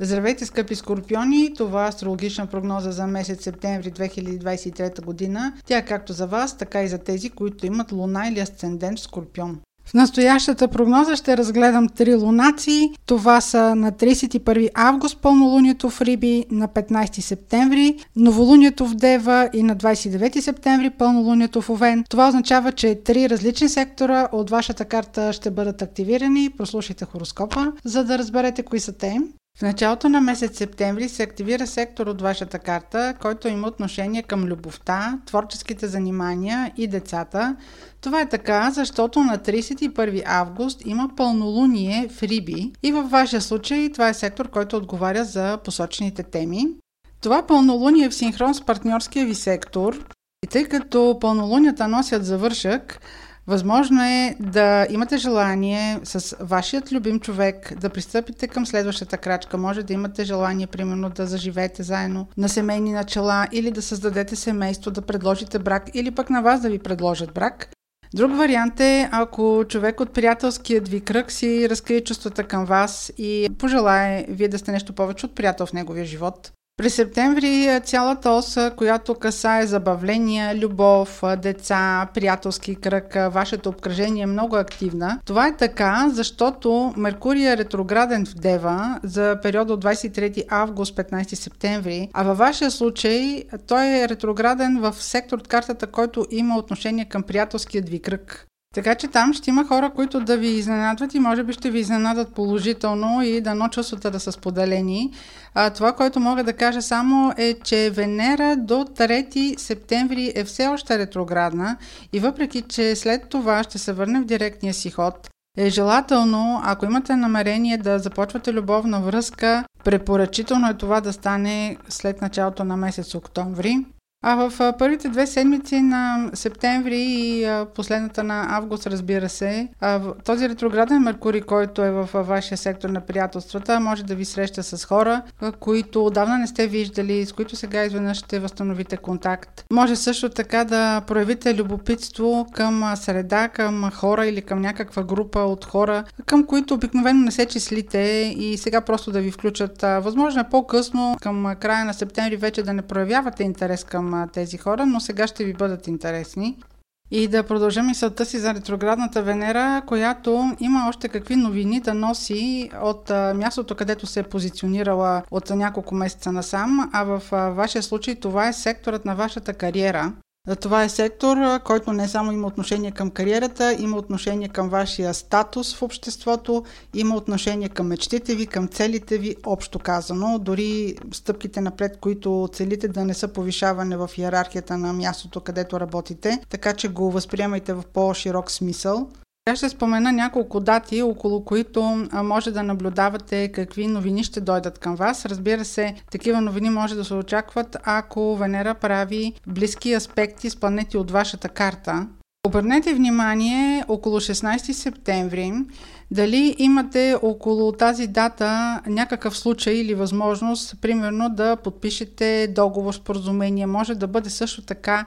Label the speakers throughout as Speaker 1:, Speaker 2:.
Speaker 1: Здравейте, скъпи скорпиони! Това е астрологична прогноза за месец септември 2023 година. Тя е както за вас, така и за тези, които имат луна или асцендент в скорпион. В настоящата прогноза ще разгледам три лунации. Това са на 31 август пълнолунието в Риби, на 15 септември новолунието в Дева и на 29 септември пълнолунието в Овен. Това означава, че три различни сектора от вашата карта ще бъдат активирани. Прослушайте хороскопа, за да разберете кои са те. В началото на месец септември се активира сектор от вашата карта, който има отношение към любовта, творческите занимания и децата. Това е така, защото на 31 август има пълнолуние в Риби и във вашия случай това е сектор, който отговаря за посочените теми. Това пълнолуние е в синхрон с партньорския ви сектор и тъй като пълнолунията носят завършък, Възможно е да имате желание с вашият любим човек да пристъпите към следващата крачка. Може да имате желание, примерно, да заживеете заедно на семейни начала или да създадете семейство, да предложите брак или пък на вас да ви предложат брак. Друг вариант е, ако човек от приятелският ви кръг си разкрие чувствата към вас и пожелае вие да сте нещо повече от приятел в неговия живот. През септември цялата оса, която касае забавления, любов, деца, приятелски кръг, вашето обкръжение е много активна. Това е така, защото Меркурий е ретрограден в Дева за периода от 23 август 15 септември, а във вашия случай той е ретрограден в сектор от картата, който има отношение към приятелският ви кръг. Така че там ще има хора, които да ви изненадват и може би ще ви изненадат положително и дано чувствата да са споделени. А, това, което мога да кажа само е, че Венера до 3 септември е все още ретроградна и въпреки, че след това ще се върне в директния си ход, е желателно, ако имате намерение да започвате любовна връзка, препоръчително е това да стане след началото на месец октомври. А в първите две седмици на септември и последната на август, разбира се, този ретрограден Меркурий, който е в вашия сектор на приятелствата, може да ви среща с хора, които отдавна не сте виждали, с които сега изведнъж ще възстановите контакт. Може също така да проявите любопитство към среда, към хора или към някаква група от хора, към които обикновено не се числите и сега просто да ви включат. Възможно е по-късно, към края на септември вече да не проявявате интерес към тези хора, но сега ще ви бъдат интересни. И да продължим мисълта си за ретроградната Венера, която има още какви новини да носи от мястото, където се е позиционирала от няколко месеца насам, а в вашия случай това е секторът на вашата кариера. Това е сектор, който не само има отношение към кариерата, има отношение към вашия статус в обществото, има отношение към мечтите ви, към целите ви, общо казано. Дори стъпките напред, които целите да не са повишаване в иерархията на мястото, където работите, така че го възприемайте в по-широк смисъл. Сега ще спомена няколко дати, около които може да наблюдавате какви новини ще дойдат към вас. Разбира се, такива новини може да се очакват, ако Венера прави близки аспекти с планети от вашата карта. Обърнете внимание около 16 септември дали имате около тази дата някакъв случай или възможност, примерно да подпишете договор, споразумение. Може да бъде също така,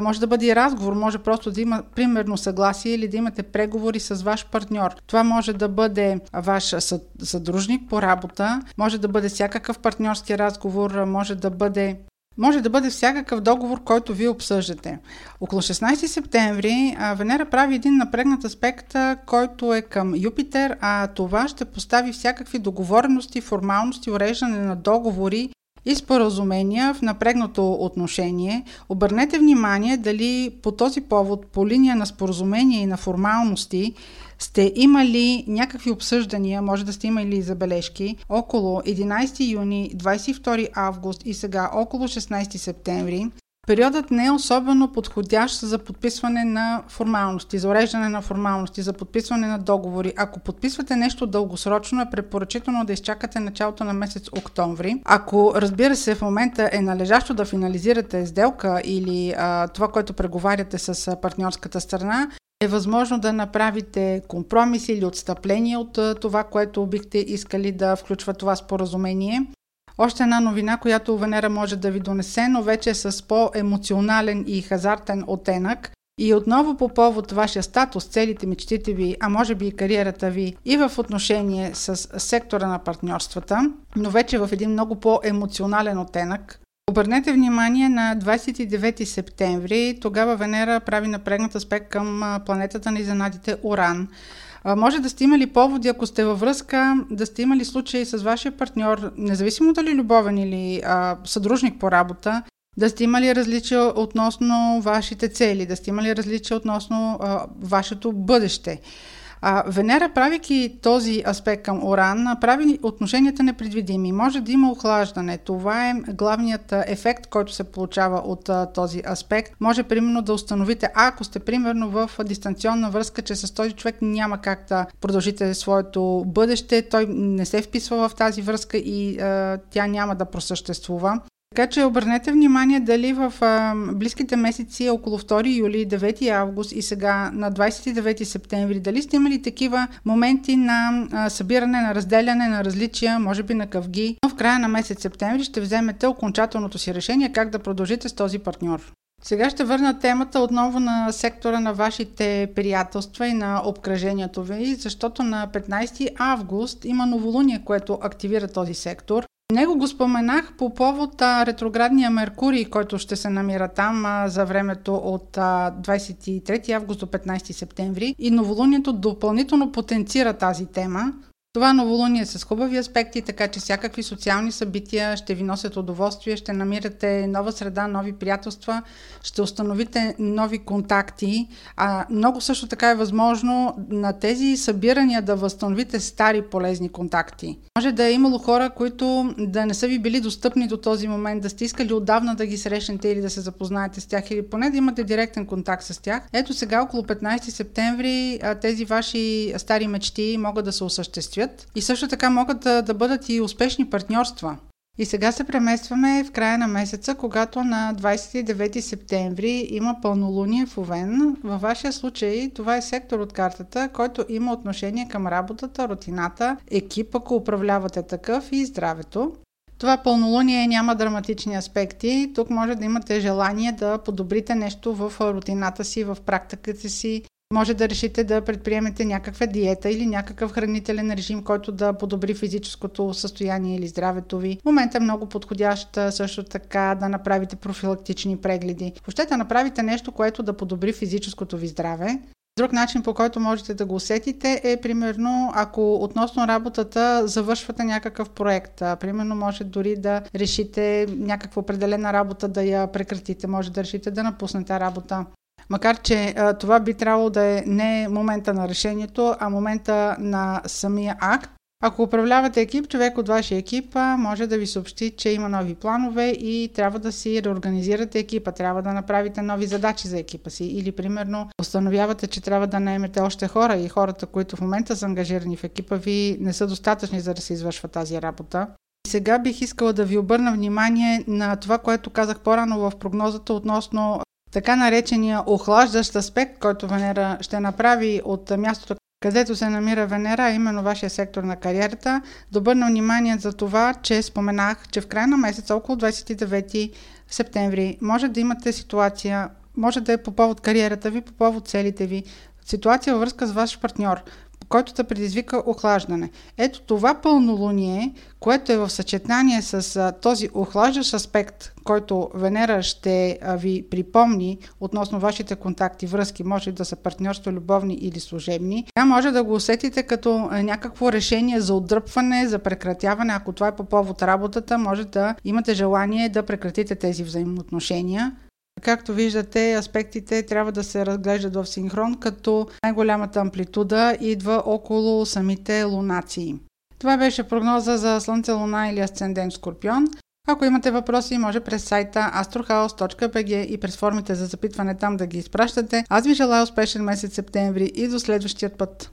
Speaker 1: може да бъде и разговор, може просто да има примерно съгласие или да имате преговори с ваш партньор. Това може да бъде ваш съдружник по работа, може да бъде всякакъв партньорски разговор, може да бъде може да бъде всякакъв договор, който вие обсъждате. Около 16 септември Венера прави един напрегнат аспект, който е към Юпитер, а това ще постави всякакви договорености, формалности, уреждане на договори и споразумения в напрегнато отношение. Обърнете внимание дали по този повод, по линия на споразумения и на формалности, сте имали някакви обсъждания, може да сте имали забележки, около 11 юни, 22 август и сега около 16 септември, Периодът не е особено подходящ за подписване на формалности, за уреждане на формалности, за подписване на договори. Ако подписвате нещо дългосрочно, е препоръчително да изчакате началото на месец октомври. Ако, разбира се, в момента е належащо да финализирате сделка или а, това, което преговаряте с партньорската страна, е възможно да направите компромис или отстъпление от това, което бихте искали да включва това споразумение. Още една новина, която Венера може да ви донесе, но вече е с по-емоционален и хазартен оттенък. И отново по повод вашия статус, целите, мечтите ви, а може би и кариерата ви и в отношение с сектора на партньорствата, но вече в един много по-емоционален оттенък, Обърнете внимание на 29 септември. Тогава Венера прави напрегнат аспект към планетата на изненадите Уран. Може да сте имали поводи, ако сте във връзка, да сте имали случаи с вашия партньор, независимо дали любовен или а, съдружник по работа, да сте имали различия относно вашите цели, да сте имали различия относно а, вашето бъдеще. А, Венера, правейки този аспект към Оран, прави отношенията непредвидими. Може да има охлаждане. Това е главният ефект, който се получава от а, този аспект. Може примерно да установите, ако сте примерно в дистанционна връзка, че с този човек няма как да продължите своето бъдеще, той не се вписва в тази връзка и а, тя няма да просъществува. Така че обърнете внимание дали в а, близките месеци, около 2 юли, 9 август и сега на 29 септември, дали сте имали такива моменти на а, събиране, на разделяне, на различия, може би на къвги. Но в края на месец септември ще вземете окончателното си решение как да продължите с този партньор. Сега ще върна темата отново на сектора на вашите приятелства и на обкръжението ви, защото на 15 август има новолуние, което активира този сектор. Него го споменах по повод а, ретроградния Меркурий, който ще се намира там а, за времето от а, 23 август до 15 септември и новолунието допълнително потенцира тази тема. Това новолуние е с хубави аспекти, така че всякакви социални събития ще ви носят удоволствие, ще намирате нова среда, нови приятелства, ще установите нови контакти. А много също така е възможно на тези събирания да възстановите стари полезни контакти. Може да е имало хора, които да не са ви били достъпни до този момент, да сте искали отдавна да ги срещнете или да се запознаете с тях, или поне да имате директен контакт с тях. Ето сега, около 15 септември, тези ваши стари мечти могат да се осъществят и също така могат да, да бъдат и успешни партньорства. И сега се преместваме в края на месеца, когато на 29 септември има пълнолуние в Овен. Във вашия случай това е сектор от картата, който има отношение към работата, рутината, екип, ако управлявате такъв и здравето. Това пълнолуние няма драматични аспекти. Тук може да имате желание да подобрите нещо в рутината си, в практиката си, може да решите да предприемете някаква диета или някакъв хранителен режим, който да подобри физическото състояние или здравето ви. Момент е много подходящ също така да направите профилактични прегледи. Въобще да направите нещо, което да подобри физическото ви здраве. Друг начин, по който можете да го усетите е, примерно, ако относно работата завършвате някакъв проект. Примерно, може дори да решите някаква определена работа да я прекратите, може да решите да напуснете работа. Макар, че а, това би трябвало да е не момента на решението, а момента на самия акт. Ако управлявате екип, човек от вашия екип може да ви съобщи, че има нови планове и трябва да си реорганизирате екипа, трябва да направите нови задачи за екипа си. Или, примерно, установявате, че трябва да наемете още хора и хората, които в момента са ангажирани в екипа ви, не са достатъчни за да се извършва тази работа. Сега бих искала да ви обърна внимание на това, което казах по-рано в прогнозата относно така наречения охлаждащ аспект, който Венера ще направи от мястото, където се намира Венера, именно вашия сектор на кариерата, да обърна внимание за това, че споменах, че в края на месеца, около 29 септември, може да имате ситуация, може да е по повод кариерата ви, по повод целите ви, ситуация във връзка с ваш партньор който да предизвика охлаждане. Ето това пълнолуние, което е в съчетание с а, този охлаждащ аспект, който Венера ще а, ви припомни относно вашите контакти, връзки, може да са партньорство, любовни или служебни, тя може да го усетите като а, някакво решение за отдръпване, за прекратяване. Ако това е по повод работата, може да имате желание да прекратите тези взаимоотношения. Както виждате, аспектите трябва да се разглеждат в синхрон, като най-голямата амплитуда идва около самите лунации. Това беше прогноза за Слънце, Луна или Асцендент Скорпион. Ако имате въпроси, може през сайта astrohouse.bg и през формите за запитване там да ги изпращате. Аз ви желая успешен месец септември и до следващия път!